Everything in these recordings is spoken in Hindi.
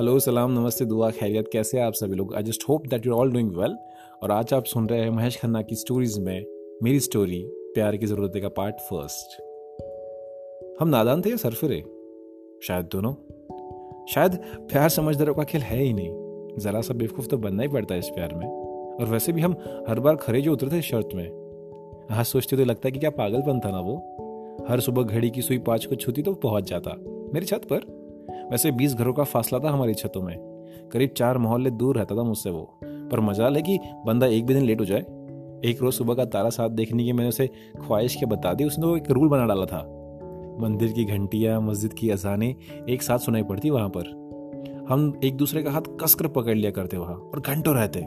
हेलो सलाम नमस्ते दुआ खैरियत कैसे हैं आप सभी लोग I just hope that you all doing well और आज आप सुन रहे हैं महेश खन्ना की स्टोरीज में मेरी स्टोरी प्यार की ज़रूरत का पार्ट फ़र्स्ट हम नादान थे या सरफिरे शायद दोनों। शायद प्यार समझदारों का खेल है ही नहीं। ज़रा सा बेवकूफ़ तो बनना ही पड़ता है इस प्यार में। और वैसे भी हम हर बार खरे जो उतरे उतरते शर्त में। हाँ सोचते तो लगता है कि क्या पागलपन था ना वो। हर सुबह घड़ी की सुई पाँच को छूती तो पहुँच जाता। मेरी छत पर। वैसे बीस घरों का फासला था हमारी छतों में। करीब चार मोहल्ले दूर रहता था मुझसे वो। पर मजाल है कि बंदा एक भी दिन लेट हो जाए। एक रोज सुबह का तारा साथ देखने की मैंने उसे ख्वाहिश के बता दी? उसने वो एक रूल बना डाला था। मंदिर की घंटियाँ, मस्जिद की अजाने एक साथ सुनाई पड़ती वहाँ पर। हम एक दूसरे का हाथ कसकर पकड़ लिया करते वहाँ और घंटों रहते।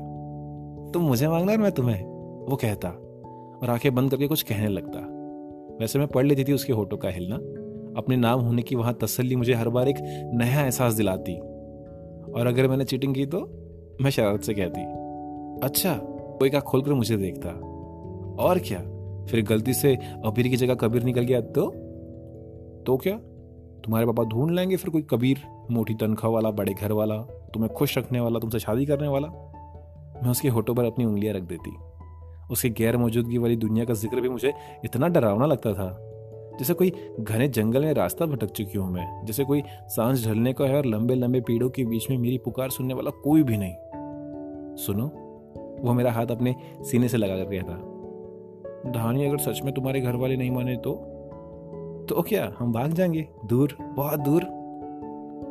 तुम मुझे मांगना मैं तुम्हें, वो कहता। और आँखें बंद करके कुछ कहने लगता। वैसे मैं पढ़ लेती थी उसके होठों का हिलना। अपने नाम होने की वहाँ तसल्ली मुझे हर बार एक नया एहसास दिलाती। और अगर मैंने चीटिंग की तो मैं शरारत से कहती। अच्छा कोई का खोलकर मुझे देखता। और क्या? फिर गलती से अबीर की जगह कबीर निकल गया तो? तो क्या? तुम्हारे पापा ढूंढ लेंगे फिर कोई कबीर, मोटी तनख्वाह वाला, बड़े घर वाला, तुम्हें खुश रखने वाला, तुमसे शादी करने वाला? मैं उसके होठों पर अपनी उंगलियाँ रख देती। उसकी गैर मौजूदगी वाली दुनिया का ज़िक्र भी मुझे इतना डरावना लगता था। जैसे कोई घने जंगल में रास्ता भटक चुकी हूँ मैं, जैसे कोई सांस ढलने का है और लंबे लंबे पेड़ों के बीच में मेरी पुकार सुनने वाला कोई भी नहीं। सुनो, वो मेरा हाथ अपने सीने से लगा कर कहता धानी, अगर सच में तुम्हारे घर वाले नहीं माने तो? तो क्या, हम भाग जाएँगे? दूर, बहुत दूर?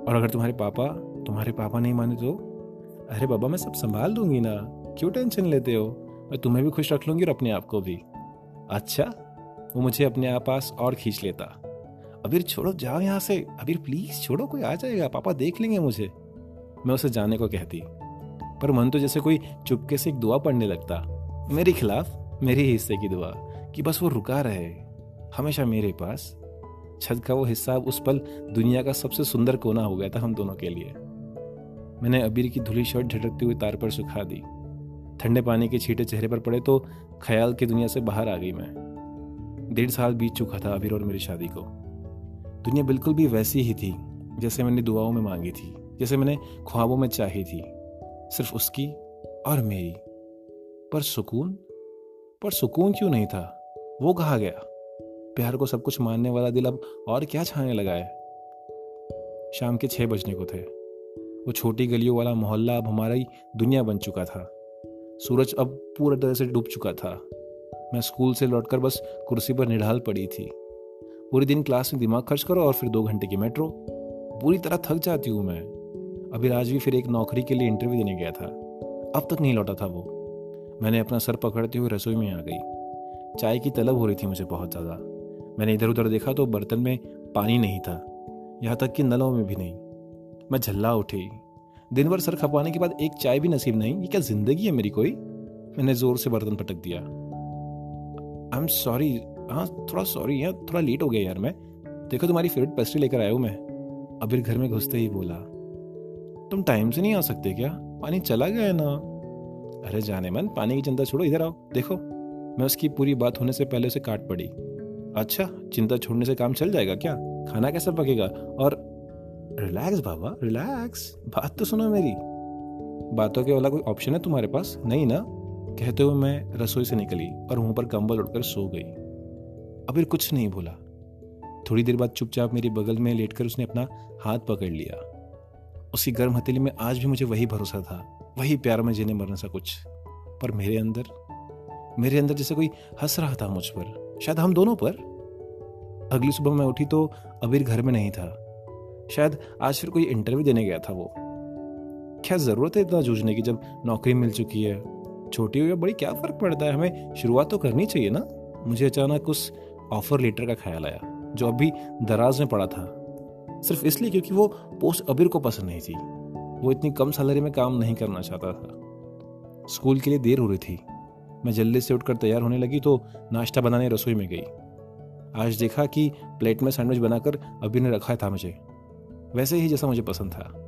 और अगर तुम्हारे पापा तुम्हारे पापा नहीं माने तो? अरे बाबा, मैं सब संभाल दूँगी ना, क्यों टेंशन लेते हो? मैं तुम्हें भी खुश रख लूँगी और अपने आप को भी। अच्छा वो मुझे अपने आप पास और खींच लेता। अबीर, छोड़ो, जाओ यहाँ से। अबीर प्लीज़ छोड़ो, कोई आ जाएगा। पापा देख लेंगे मुझे। मैं उसे जाने को कहती। पर मन तो जैसे कोई चुपके से एक दुआ पढ़ने लगता। मेरे खिलाफ, मेरे हिस्से की दुआ, कि बस वो रुका रहे। हमेशा मेरे पास। छत का वो हिस्सा उस पल दुनिया का सबसे सुंदर कोना हो गया था हम दोनों के लिए। मैंने अबीर की धुली शर्ट झटकती हुई तार पर सुखा दी। ठंडे पानी के छींटे चेहरे पर पड़े तो ख्याल की दुनिया से बाहर आ गई मैं। डेढ़ साल बीत चुका था अबीर और मेरी शादी को। दुनिया बिल्कुल भी वैसी ही थी, जैसे मैंने दुआओं में मांगी थी, जैसे मैंने ख्वाबों में चाही थी, सिर्फ़ उसकी और मेरी। पर सुकून पर सुकून क्यों नहीं था? वो कहा गया? प्यार को सब कुछ मानने वाला दिल अब और क्या छाने लगा है? शाम के छह बजने को थे। वो छोटी गलियों वाला मोहल्ला अब हमारी दुनिया बन चुका था। सूरज अब पूरी तरह से डूब चुका था। मैं स्कूल से लौटकर बस कुर्सी पर निढाल पड़ी थी। पूरे दिन क्लास में दिमाग खर्च करो और फिर दो घंटे की मेट्रो। पूरी तरह थक जाती हूँ मैं। अभी आज भी फिर एक नौकरी के लिए इंटरव्यू देने गया था। अब तक नहीं लौटा था वो। मैंने अपना सर पकड़ते हुए रसोई में आ गई। चाय की तलब हो रही थी मुझे बहुत ज़्यादा। मैंने इधर उधर देखा तो बर्तन में पानी नहीं था। यहाँ तक कि नलों में भी नहीं। मैं झल्ला उठी। दिन भर सर खपाने के बाद एक चाय भी नसीब नहीं। ये क्या ज़िंदगी है मेरी कोई? मैंने ज़ोर से बर्तन पटक दिया। आई एम सॉरी हाँ थोड़ा सॉरी यार, थोड़ा लेट हो गया यार मैं। देखो तुम्हारी फेवरेट पेस्ट्री लेकर आया हूँ मैं। अबीर घर में घुसते ही बोला, तुम टाइम से नहीं आ सकते क्या? पानी चला गया है ना? अरे जाने मन, पानी की चिंता छोड़ो, इधर आओ। देखो, मैं उसकी पूरी बात होने से पहले उसे काट पड़ी। अच्छा चिंता छोड़ने से काम चल जाएगा क्या? खाना कैसे पकेगा? और रिलैक्स बाबा रिलैक्स बात तो सुनो मेरी। बातों के वाला कोई ऑप्शन है तुम्हारे पास? नहीं ना? कहते हुए मैं रसोई से निकली और मुँह पर कंबल उड़कर सो गई। अभी कुछ नहीं बोला थोड़ी देर बाद चुपचाप मेरे बगल में लेटकर उसने अपना हाथ पकड़ लिया। उसकी गर्म हथेली में आज भी मुझे वही भरोसा था, वही प्यार में जीने मरने सा कुछ। पर मेरे अंदर मेरे अंदर जैसे कोई हंस रहा था मुझ पर। शायद हम दोनों पर। अगली सुबह मैं उठी तो अबीर घर में नहीं था। शायद आज फिर कोई इंटरव्यू देने गया था वो। क्या ज़रूरत है इतना जूझने की जब नौकरी मिल चुकी है? छोटी हो या बड़ी, क्या फ़र्क पड़ता है? हमें शुरुआत तो करनी चाहिए ना। मुझे अचानक उस ऑफ़र लेटर का ख्याल आया, जो अभी दराज में पड़ा था। सिर्फ़ इसलिए क्योंकि वो पोस्ट अबीर को पसंद नहीं थी। वो इतनी कम सैलरी में काम नहीं करना चाहता था। स्कूल के लिए देर हो रही थी। मैं जल्दी से उठकर तैयार होने लगी तो नाश्ता बनाने रसोई में गई। आज देखा कि प्लेट में सैंडविच बनाकर अबीर ने रखा था मुझे। वैसे ही जैसा मुझे पसंद था।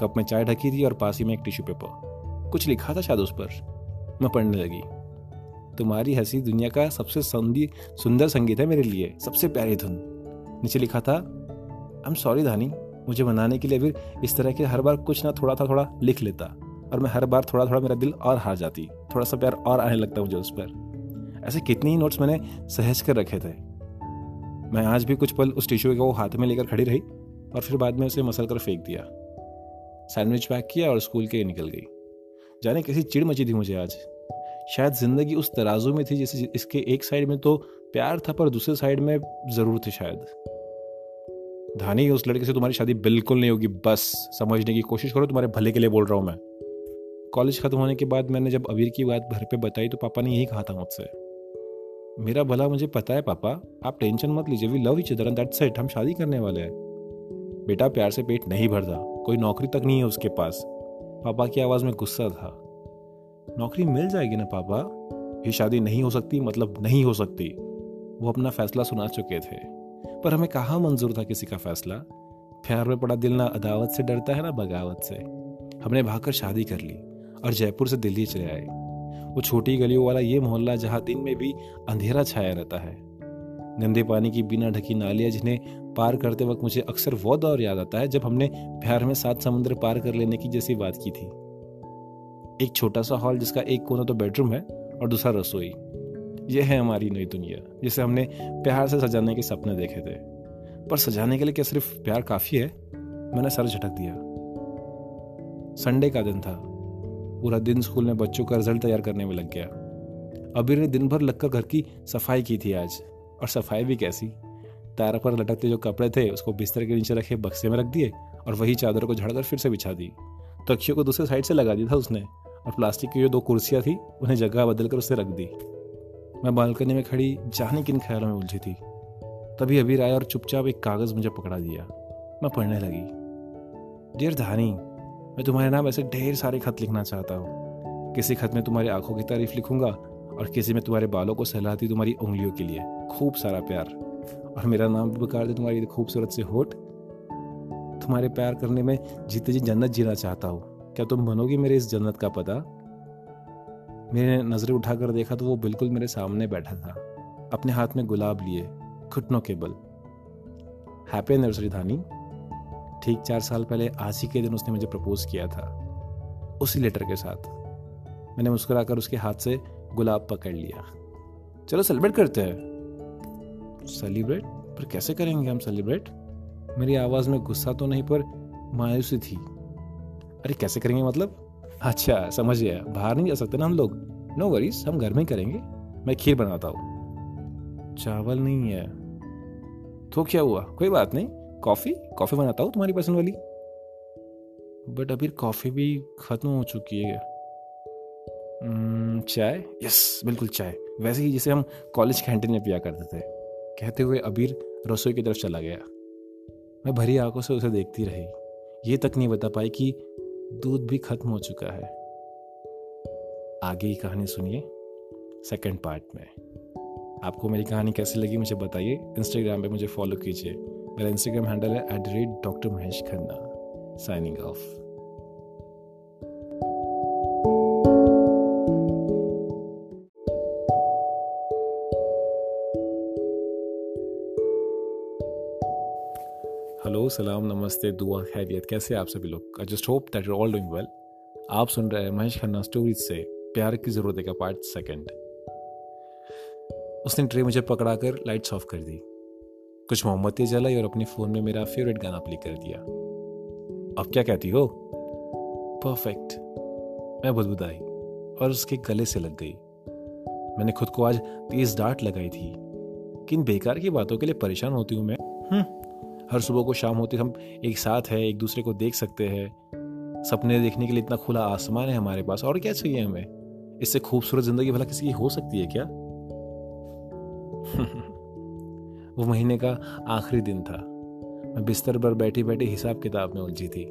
कप में चाय ढकी थी और पास ही में एक टिश्यू पेपर कुछ लिखा था शायद उस पर। मैं पढ़ने लगी। तुम्हारी हँसी दुनिया का सबसे सुंदर संगीत है मेरे लिए, सबसे प्यारी धुन। नीचे लिखा था आई एम सॉरी धानी, मुझे मनाने के लिए फिर इस तरह के हर बार कुछ ना थोड़ा था थोड़ा लिख लेता, और मैं हर बार थोड़ा थोड़ा मेरा दिल और हार जाती, थोड़ा सा प्यार और आने लगता मुझे उस पर। ऐसे कितने ही नोट्स मैंने सहज कर रखे थे। मैं आज भी कुछ पल उस टिश्यू को हाथ में लेकर खड़ी रही, और फिर बाद में उसे मसल कर फेंक दिया। सैंडविच पैक किया और स्कूल के निकल गई। जाने कैसी चिड़ मची थी मुझे आज। शायद ज़िंदगी उस तराजू में थी जैसे इसके एक साइड में तो प्यार था, पर दूसरे साइड में ज़रूर थी शायद। धानी उस लड़के से तुम्हारी शादी बिल्कुल नहीं होगी, बस समझने की कोशिश करो, तुम्हारे भले के लिए बोल रहा हूँ मैं। कॉलेज खत्म होने के बाद मैंने जब अबीर की बात घर पे बताई तो पापा ने यही कहा था मुझसे। मेरा भला मुझे पता है पापा, आप टेंशन मत लीजिए we love each other and that's it हम शादी करने वाले हैं। बेटा प्यार से पेट नहीं भरता, कोई नौकरी तक नहीं है उसके पास। पापा की आवाज़ में गुस्सा था। नौकरी मिल जाएगी ना, पापा? ये शादी नहीं हो सकती मतलब नहीं हो सकती। वो अपना फैसला सुना चुके थे। पर हमें कहाँ मंजूर था किसी का फैसला? प्यार में पड़ा दिल ना अदावत से डरता है ना बगावत से। हमने भागकर शादी कर ली और जयपुर से दिल्ली चले आए। वो छोटी गलियों वाला ये मोहल्ला जहाँ दिन में भी अंधेरा छाया रहता है। गंदे पानी की बिना ढकी नालियाँ जिन्हें पार करते वक्त मुझे अक्सर वो दौर याद आता है जब हमने प्यार में सात समुद्र पार कर लेने की जैसी बात की थी। एक छोटा सा हॉल जिसका एक कोना तो बेडरूम है और दूसरा रसोई। यह है हमारी नई दुनिया, जिसे हमने प्यार से सजाने के सपने देखे थे। पर सजाने के लिए क्या सिर्फ़ प्यार काफ़ी है? मैंने सर झटक दिया। संडे का दिन था। पूरा दिन स्कूल में बच्चों का रिज़ल्ट तैयार करने में लग गया। अबीर ने दिन भर लगकर घर की सफ़ाई की थी आज। और सफ़ाई भी कैसी। तार पर लटकते जो कपड़े थे, उसको बिस्तर के नीचे रखे बक्से में रख दिए और वही चादर को झड़कर फिर से बिछा दी। तकियों को दूसरे साइड से लगा दिया था उसने और प्लास्टिक की जो दो कुर्सियाँ थी, उन्हें जगह बदल कर उससे रख दी। मैं बालकनी में खड़ी जाने किन ख्यालों में उलझी थी। तभी अबीर आया और चुपचाप एक कागज़ मुझे पकड़ा दिया। मैं पढ़ने लगी। डियर धानी, मैं तुम्हारे नाम ऐसे ढेर सारे खत लिखना चाहता हूँ। किसी खत में तुम्हारी आँखों की तारीफ़ लिखूँगा और किसी में तुम्हारे बालों को सहलाती तुम्हारी उंगलियों के लिए। खूब सारा प्यार। और मेरा नाम भी बकार दे तुम्हारी खूबसूरत से होठ। तुम्हारे प्यार करने में जीते जी जन्नत जीना चाहता हूँ। क्या तुम बनोगी मेरे इस जन्नत का पता? मैंने नज़रें उठाकर देखा तो वो बिल्कुल मेरे सामने बैठा था। अपने हाथ में गुलाब लिए, घुटनों के बल। हैप्पी एनिवर्सरी धानी ठीक चार साल पहले आज ही के दिन उसने मुझे प्रपोज किया था। उसी लेटर के साथ। मैंने मुस्कुराकर उसके हाथ से गुलाब पकड़ लिया। चलो सेलिब्रेट करते हैं। सेलिब्रेट पर कैसे करेंगे हम सेलिब्रेट मेरी आवाज़ में गुस्सा तो नहीं, पर मायूसी थी। अरे कैसे करेंगे मतलब? अच्छा समझ गया बाहर नहीं जा सकते ना हम लोग। नो वरीज हम घर में ही करेंगे। मैं खीर बनाता हूँ। चावल नहीं है। तो क्या हुआ? कोई बात नहीं। कॉफ़ी? कॉफ़ी बनाता हूँ तुम्हारी पसंद वाली। बट अभी कॉफ़ी भी ख़त्म हो चुकी है। चाय? यस बिल्कुल चाय। वैसे ही जिसे हम कॉलेज कैंटीन में पिया करते थे। कहते हुए अबीर रसोई की तरफ़ चला गया। मैं भरी आँखों से उसे देखती रही। ये तक नहीं बता पाई कि दूध भी खत्म हो चुका है। आगे की कहानी सुनिए सेकंड पार्ट में। आपको मेरी कहानी कैसी लगी मुझे बताइए। इंस्टाग्राम पे मुझे फॉलो कीजिए। मेरा इंस्टाग्राम हैंडल है at the rate doctor Mahesh Khanna signing off सलाम नमस्ते दुआ खैरियत। कैसे आप सभी लोग? I just hope that you all doing well आप सुन रहे हैं महेश खन्ना स्टोरीज से प्यार की ज़रूरत का पार्ट सेकंड उसने ट्रे मुझे पकड़ाकर लाइट्स ऑफ़ कर दी। कुछ मोमबत्ती जलाई और अपने फ़ोन में मेरा फेवरेट गाना प्ले कर दिया। अब क्या कहती हो? परफेक्ट मैं बुदबुदाई और उसके गले से लग गई। मैंने खुद को आज तेज डांट लगाई थी। किन बेकार की बातों के लिए परेशान होती हूँ मैं? हम्म, हर सुबह को शाम होती हम एक साथ है, एक दूसरे को देख सकते हैं। सपने देखने के लिए इतना खुला आसमान है हमारे पास, और क्या चाहिए हमें? इससे खूबसूरत ज़िंदगी भला किसी की हो सकती है क्या? वो महीने का आखिरी दिन था। मैं बिस्तर पर बैठी बैठी हिसाब किताब में उलझी थी।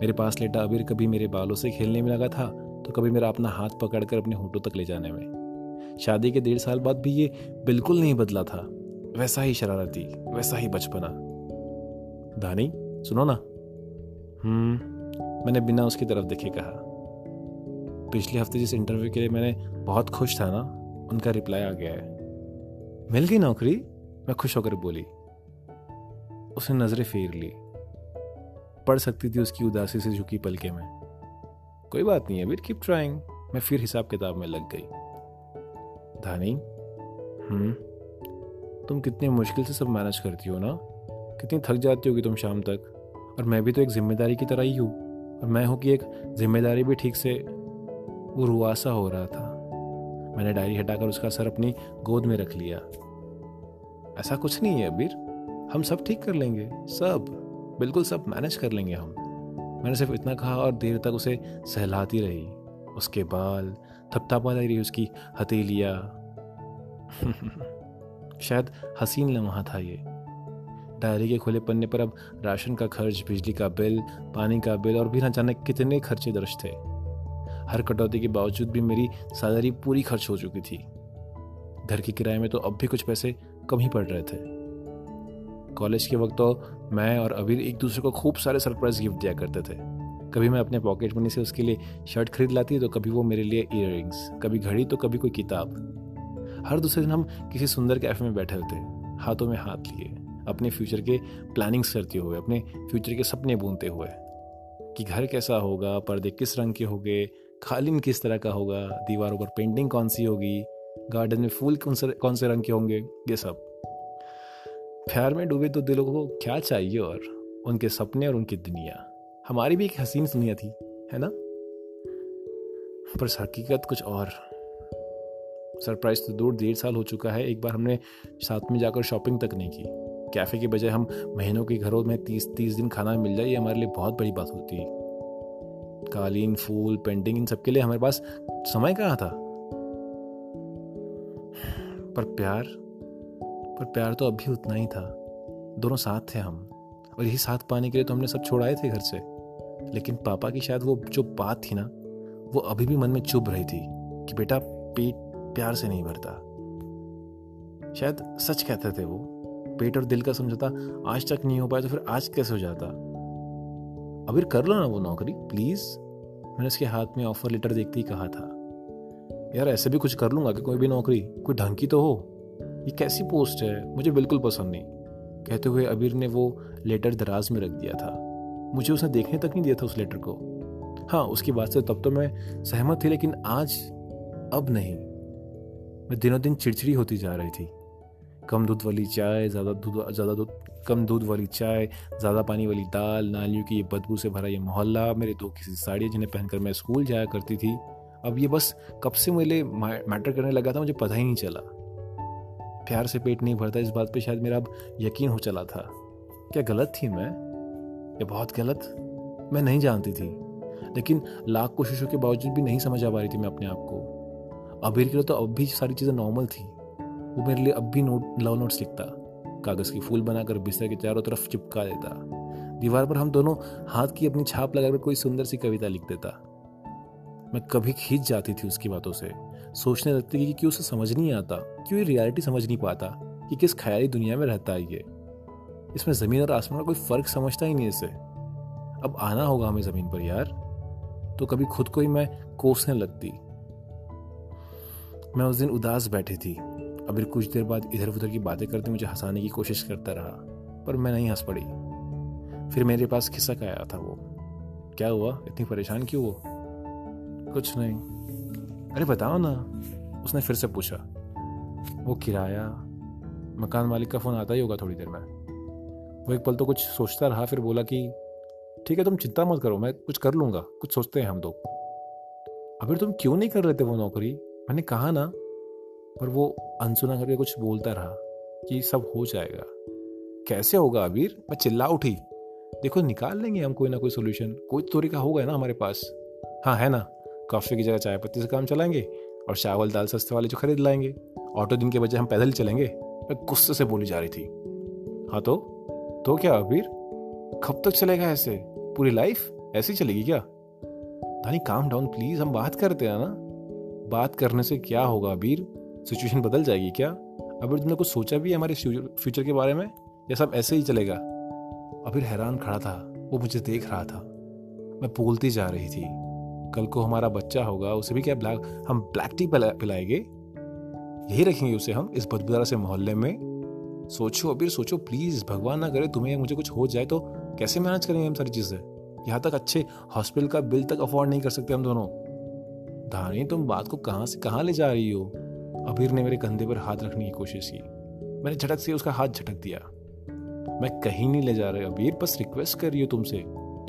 मेरे पास लेटा अबीर कभी मेरे बालों से खेलने में लगा था तो कभी मेरा अपना हाथ पकड़कर अपने होठों तक ले जाने में। शादी के डेढ़ साल बाद भी ये बिल्कुल नहीं बदला था। वैसा ही शरारती, वैसा ही बचपना। धानी सुनो ना। हम्म मैंने बिना उसकी तरफ़ देखे कहा। पिछले हफ़्ते जिस इंटरव्यू के लिए मैंने बहुत खुश था ना, उनका रिप्लाई आ गया है। मिल गई नौकरी? मैं खुश होकर बोली। उसने नज़रें फेर ली। पढ़ सकती थी उसकी उदासी से झुकी पलके में। कोई बात नहीं है अभी कीप ट्राइंग मैं फिर हिसाब किताब में लग गई। धानी हम्म तुम कितनी मुश्किल से सब मैनेज करती हो ना? कितनी थक जाती होगी तुम शाम तक? और मैं भी तो एक ज़िम्मेदारी की तरह ही हूँ। और मैं हूँ कि एक ज़िम्मेदारी भी ठीक से वो रुआसा हो रहा था। मैंने डायरी हटाकर उसका सर अपनी गोद में रख लिया। ऐसा कुछ नहीं है अबीर। हम सब ठीक कर लेंगे। सब। बिल्कुल सब मैनेज कर लेंगे हम। मैंने सिर्फ़ इतना कहा और देर तक उसे सहलाती रही। उसके बाल थपथपा रही उसकी हथेलियाँ। शायद हसीन लम्हा था ये। डायरी के खुले पन्ने पर अब राशन का खर्च, बिजली का बिल, पानी का बिल और भी न जाने कितने खर्चे दर्ज थे। हर कटौती के बावजूद भी मेरी सैलरी पूरी खर्च हो चुकी थी। घर के किराए में तो अब भी कुछ पैसे कम ही पड़ रहे थे। कॉलेज के वक्त तो मैं और अबीर एक दूसरे को खूब सारे सरप्राइज़ गिफ्ट दिया करते थे। कभी मैं अपने पॉकेट मनी से उसके लिए शर्ट खरीद लाती तो कभी वो मेरे लिए इयर कभी घड़ी तो कभी कोई किताब। हर दूसरे दिन हम किसी सुंदर कैफ़े में बैठे होते, हाथों में हाथ लिए। अपने फ्यूचर के प्लानिंग्स करते हुए, अपने फ्यूचर के सपने बुनते हुए, कि घर कैसा होगा, पर्दे किस रंग के होंगे खालिन किस तरह का होगा, दीवारों पर पेंटिंग कौन सी होगी गार्डन में फूल कौन से कौन से रंग के होंगे, ये सब। प्यार में डूबे तो दिलों को क्या चाहिए और उनके सपने और उनकी दुनिया। हमारी भी एक हसीन दुनिया थी, है ना? पर हकीकत कुछ और। सरप्राइज़ तो दूर, डेढ़ साल हो चुका है, एक बार हमने साथ में जाकर शॉपिंग तक नहीं की। कैफ़े के बजाय हम महीनों के घरों में तीस तीस दिन खाना मिल जाए, ये हमारे लिए बहुत बड़ी बात होती है। कालीन, फूल, पेंटिंग, इन सब के लिए हमारे पास समय कहाँ था? पर प्यार पर प्यार तो अभी उतना ही था। दोनों साथ थे हम, और यही साथ पाने के लिए तो हमने सब छोड़ाए थे घर से। लेकिन पापा की शायद वो जो बात थी ना, वो अभी भी मन में चुभ रही थी कि बेटा, पेट प्यार से नहीं भरता। शायद सच कहते थे वो। पेट और दिल का समझौता आज तक नहीं हो पाया तो फिर आज कैसे हो जाता? अभी कर लो ना वो नौकरी प्लीज़ मैंने उसके हाथ में ऑफ़र लेटर देखते ही कहा था। यार, ऐसे भी कुछ कर लूँगा कि कोई भी नौकरी, कोई ढंग की तो हो? ये कैसी पोस्ट है? मुझे बिल्कुल पसंद नहीं। कहते हुए अबीर ने वो लेटर दराज में रख दिया था। मुझे उसने देखने तक नहीं दिया था उस लेटर को। हाँ उसकी बात से तब तो मैं सहमत थी, लेकिन आज, अब नहीं। मैं दिनों दिन चिड़चिड़ी होती जा रही थी। कम दूध वाली चाय, ज़्यादा दूध ज़्यादा दूध, कम दूध वाली चाय, ज़्यादा पानी वाली दाल, नालियों की ये बदबू से भरा ये मोहल्ला, मेरे दो किसी साड़ियाँ जिन्हें पहनकर मैं स्कूल जाया करती थी। अब ये बस कब से मेरे मैटर करने लगा था, मुझे पता ही नहीं चला। प्यार से पेट नहीं भरता, इस बात पे शायद मेरा अब यकीन हो चला था। क्या गलत थी मैं? या बहुत गलत। मैं नहीं जानती थी। लेकिन लाख कोशिशों के बावजूद भी नहीं समझ आ पा रही थी मैं अपने आप को। अभी के लिए तो अब भी सारी चीज़ें नॉर्मल थी। वो मेरे लिए अब भी नोट, लव नोट्स लिखता। कागज़ की फूल बनाकर बिस्तर के चारों तरफ़ चिपका देता। दीवार पर हम दोनों हाथ की अपनी छाप लगाकर कोई सुंदर सी कविता लिख देता। मैं कभी खींच जाती थी उसकी बातों से। सोचने लगती थी कि क्यों उसे समझ नहीं आता, क्यों ये रियलिटी समझ नहीं पाता कि किस ख्याली दुनिया में रहता है ये। इसमें ज़मीन और आसमान का कोई फ़र्क समझता ही नहीं इसे। अब आना होगा हमें ज़मीन पर यार। तो कभी खुद को ही मैं कोसने लगती। मैं उस दिन उदास बैठी थी। अभी कुछ देर बाद इधर उधर की बातें करते मुझे हंसाने की कोशिश करता रहा, पर मैं नहीं हंस पड़ी। फिर मेरे पास खिसक आया था वो। क्या हुआ? इतनी परेशान क्यों वो कुछ नहीं। अरे बताओ ना, उसने फिर से पूछा। वो किराया, मकान मालिक का फ़ोन आता ही होगा थोड़ी देर में। वो एक पल तो कुछ सोचता रहा, फिर बोला कि, ठीक है, तुम चिंता मत करो, मैं कुछ कर लूँगा, कुछ सोचते हैं हम दो अभी तुम क्यों नहीं कर रहे थे वो नौकरी? मैंने कहा ना पर वो अनसुना करके कुछ बोलता रहा कि सब हो जाएगा। कैसे होगा अबीर? मैं चिल्ला उठी। देखो, निकाल लेंगे हम कोई ना कोई सोल्यूशन कोई तरीका होगा ना हमारे पास। हाँ है ना? कॉफ़ी की जगह चाय पत्ती से काम चलाएँगे और चावल दाल सस्ते वाले जो खरीद लाएँगे। ऑटो दिन के बजाय हम पैदल चलेंगे। मैं गुस्से से बोली जा रही थी। हाँ तो? तो क्या अबीर? कब तक चलेगा ऐसे? पूरी लाइफ ऐसी चलेगी क्या? धानी काम डाउन प्लीज़ हम बात करते हैं ना। बात करने से क्या होगा अबीर? सिचुएशन बदल जाएगी क्या? अभी तुमने कुछ सोचा भी है हमारे फ्यूचर के बारे में? या सब ऐसे ही चलेगा? अभी हैरान खड़ा था, वो मुझे देख रहा था। मैं बोलती जा रही थी, कल को हमारा बच्चा होगा, उसे भी क्या ब्लैक, हम ब्लैक टी पिलाएँगे? यही रखेंगे उसे हम इस बदबूदार से मोहल्ले में। सोचो अभी सोचो, प्लीज़, भगवान ना करे तुम्हें मुझे कुछ हो जाए तो कैसे मैनेज करेंगे हम सारी चीज़ें? यहाँ तक अच्छे हॉस्पिटल का बिल तक अफोर्ड नहीं कर सकते हम दोनों। धानी तुम बात को कहाँ से, कहाँ ले जा रही हो? अबीर ने मेरे कंधे पर हाथ रखने की कोशिश की। मैंने झटक से उसका हाथ झटक दिया। मैं कहीं नहीं ले जा रहा अबीर, बस रिक्वेस्ट कर रही हूँ तुमसे।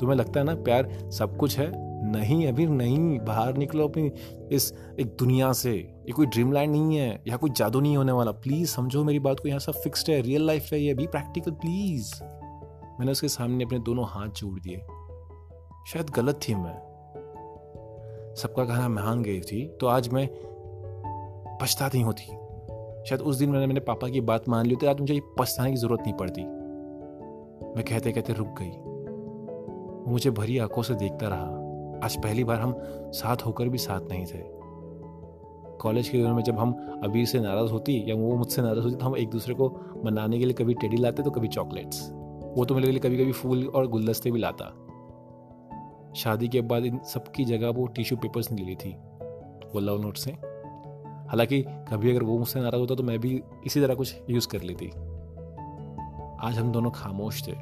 तुम्हें लगता है ना, प्यार सब कुछ है? नहीं अबीर, नहीं। बाहर निकलो अपनी इस एक दुनिया से। ये कोई ड्रीम लैंड नहीं है, यहाँ कोई जादू नहीं होने वाला। प्लीज़ समझो मेरी बात को, यहाँ सब फिक्स्ड है रियल लाइफ है ये। बी प्रैक्टिकल प्लीज़ मैंने उसके सामने अपने दोनों हाथ जोड़ दिए। शायद गलत थी मैं। सबका कहना मान गई थी। तो आज मैं पछताती होती। शायद उस दिन मैंने मेरे पापा की बात मान ली होती, आज मुझे पछताने की ज़रूरत नहीं पड़ती। मैं कहते कहते रुक गई। वो मुझे भरी आँखों से देखता रहा। आज पहली बार हम साथ होकर भी साथ नहीं थे। कॉलेज के दिनों में जब हम अबीर से नाराज़ होती या वो मुझसे नाराज़ होती तो हम एक दूसरे को मनाने के लिए कभी टेडी लाते तो कभी चॉकलेट्स। वो तो मेरे लिए कभी कभी फूल और गुलदस्ते भी लाता। शादी के बाद इन सबकी जगह वो टिश्यू पेपर्स ने ले थी। वो लव नोट से हालाँकि कभी अगर वो मुझसे नाराज़ होता तो मैं भी इसी तरह कुछ यूज़ कर लेती। आज हम दोनों खामोश थे।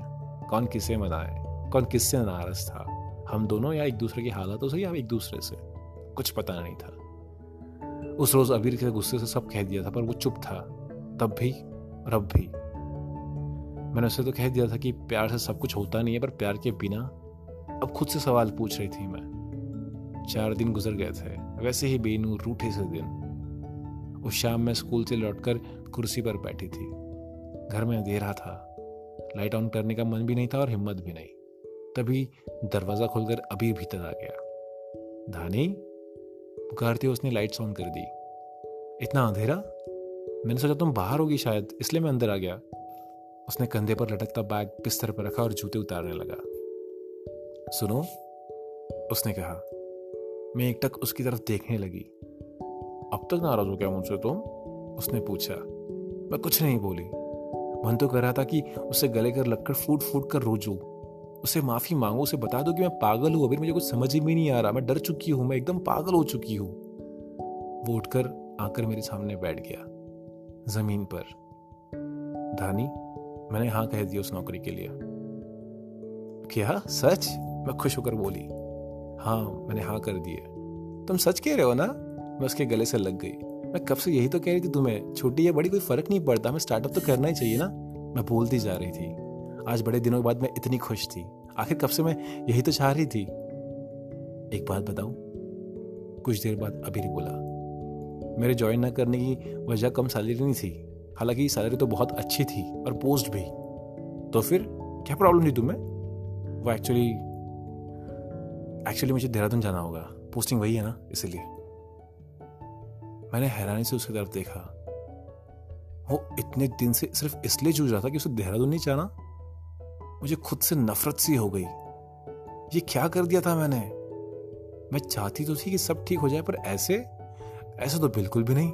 कौन किसे मनाए? कौन किससे नाराज़ था? हम दोनों या एक दूसरे की हालातों से या एक दूसरे से? कुछ पता नहीं था। उस रोज अबीर के गुस्से से सब कह दिया था, पर वो चुप था। तब भी और अब भी। मैंने उससे तो कह दिया था कि प्यार से सब कुछ होता नहीं है, पर प्यार के बिना अब खुद से सवाल पूछ रही थी मैं। चार दिन गुजर गए थे। वैसे ही बेनू रूठे से दिन। उस शाम में स्कूल से लौटकर कुर्सी पर बैठी थी। घर में अंधेरा था। लाइट ऑन करने का मन भी नहीं था और हिम्मत भी नहीं। तभी दरवाज़ा खोलकर अभी भीतर आ गया। धानी? पुकारते उसने लाइट्स ऑन कर दी। इतना अंधेरा? मैंने सोचा तुम बाहर होगी शायद, इसलिए मैं अंदर आ गया। उसने कंधे पर लटकता बैग बिस्तर पर रखा और जूते उतारने लगा। सुनो, उसने कहा। मैं एक टक उसकी तरफ़ देखने लगी। अब तक नाराज़ हो गया मुझसे तुम उसने पूछा। मैं कुछ नहीं बोली। मन तो कर रहा था कि उसे गले कर लगकर फूट फूट कर रोजू। उसे माफ़ी मांगू, उसे बता दो कि मैं पागल हूँ, अभी मुझे कुछ समझ ही में नहीं आ रहा। मैं डर चुकी हूँ, मैं एकदम पागल हो चुकी हूँ। वो उठकर आकर मेरे सामने बैठ गया, ज़मीन पर। धानी, मैंने हाँ कह दिया उस नौकरी के लिए। क्या? सच? मैं खुश होकर बोली। हाँ मैंने हाँ कर दिए तुम सच कह रहे हो ना? मैं उसके गले से लग गई। मैं कब से यही तो कह रही थी, तुम्हें छोटी या बड़ी कोई फ़र्क नहीं पड़ता, हमें स्टार्टअप तो करना ही चाहिए ना? मैं बोलती जा रही थी। आज बड़े दिनों के बाद मैं इतनी खुश थी। आखिर कब से मैं यही तो चाह रही थी? एक बात बताऊँ? कुछ देर बाद अभी बोला। मेरे ज्वाइन ना करने की वजह कम सैलरी नहीं थी। हालाँकि सैलरी तो बहुत अच्छी थी और पोस्ट भी। तो फिर क्या प्रॉब्लम थी तुम्हें? वो एक्चुअली एक्चुअली मुझे देहरादून जाना होगा। पोस्टिंग वही है ना, इसलिए। मैंने हैरानी से उसकी तरफ़ देखा। वो इतने दिन से सिर्फ़ इसलिए जूझ रहा था कि उसे देहरादून नहीं जाना। मुझे खुद से नफरत सी हो गई। ये क्या कर दिया था मैंने? मैं चाहती तो थी कि सब ठीक हो जाए, पर ऐसे, ऐसा तो बिल्कुल भी नहीं।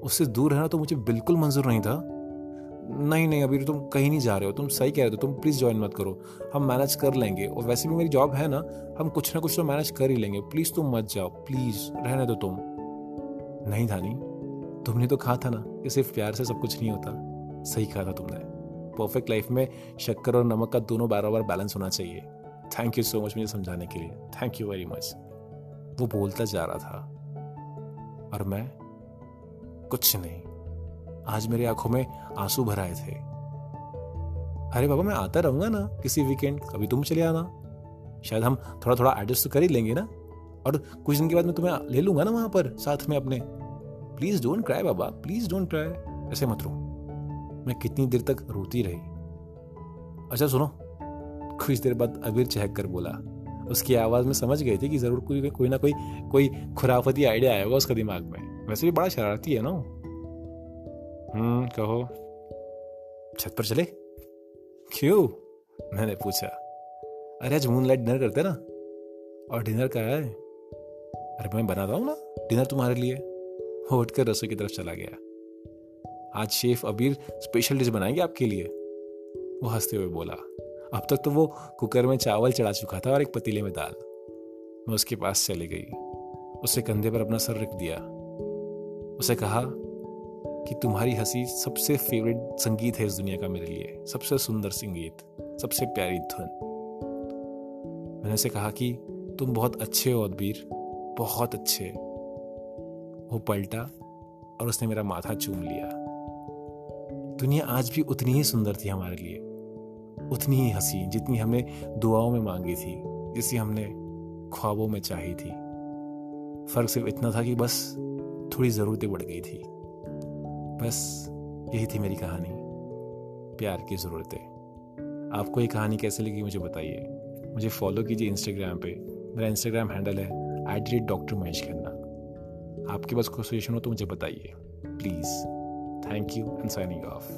उससे दूर रहना तो मुझे बिल्कुल मंजूर नहीं था। नहीं नहीं, अभी तुम कहीं नहीं जा रहे हो। तुम सही कह रहे हो तुम प्लीज़ ज्वाइन मत करो। हम मैनेज कर लेंगे। और वैसे भी मेरी जॉब है ना, हम कुछ ना कुछ तो मैनेज कर ही लेंगे। प्लीज़ तुम मत जाओ। प्लीज़ रहने दो तुम। नहीं धानी तुमने तो कहा था ना कि सिर्फ़ प्यार से सब कुछ नहीं होता। सही कहा था तुमने। परफेक्ट लाइफ में शक्कर और नमक का दोनों बराबर बैलेंस होना चाहिए। थैंक यू सो मच मुझे समझाने के लिए। थैंक यू वेरी मच वो बोलता जा रहा था। और मैं? कुछ नहीं। आज मेरी आँखों में आँसू भर आए थे। अरे बाबा, मैं आता रहूँगा ना किसी वीकेंड कभी तुम चले आना। शायद हम थोड़ा थोड़ा एडजस्ट तो कर ही लेंगे ना। और कुछ दिन के बाद मैं तुम्हें ले लूँगा ना वहाँ पर, साथ में अपने। प्लीज़ डोंट क्राई बाबा प्लीज़ डोंट क्राई ऐसे मत रो। मैं कितनी देर तक रोती रही। अच्छा सुनो। कुछ देर बाद अबीर चहक कर बोला। उसकी आवाज़ में समझ गई थी कि ज़रूर कोई कोई ना कोई कोई खुराफती आइडिया आएगा उसका दिमाग में। वैसे भी बड़ा शरारती है ना हम्म कहो। छत पर चले? क्यों? मैंने पूछा। अरे, आज मून लाइट डिनर करते ना। और डिनर का है। अरे, मैं बनाता हूँ ना। डिनर तुम्हारे लिए। वो उठकर रसोई की तरफ़ चला गया। आज शेफ अबीर स्पेशल डिश बनाएँगे आपके लिए? वो हँसते हुए बोला। अब तक तो वो कुकर में चावल चढ़ा चुका था और एक पतीले में दाल। मैं उसके पास चली गई। उसे कंधे पर अपना सर रख दिया। उसे कहा कि तुम्हारी हँसी सबसे फेवरेट संगीत है इस दुनिया का मेरे लिए। सबसे सुंदर संगीत, सबसे प्यारी धुन। मैंने उसे कहा कि तुम बहुत अच्छे हो अदबीर बहुत अच्छे। वो पलटा और उसने मेरा माथा चूम लिया। दुनिया आज भी उतनी ही सुंदर थी हमारे लिए। उतनी ही हसीन, जितनी हमने दुआओं में मांगी थी जिसे हमने ख्वाबों में चाही थी। फ़र्क सिर्फ़ इतना था कि बस थोड़ी ज़रूरतें बढ़ गई थी। बस यही थी मेरी कहानी। प्यार की ज़रूरतें। आपको ये कहानी कैसे लगी मुझे बताइए। मुझे फॉलो कीजिए इंस्टाग्राम पे। मेरा इंस्टाग्राम हैंडल है the rate doctor Mahesh Khanna. आपके पास कोई सजेशन हो तो मुझे बताइए। Please thank you and signing off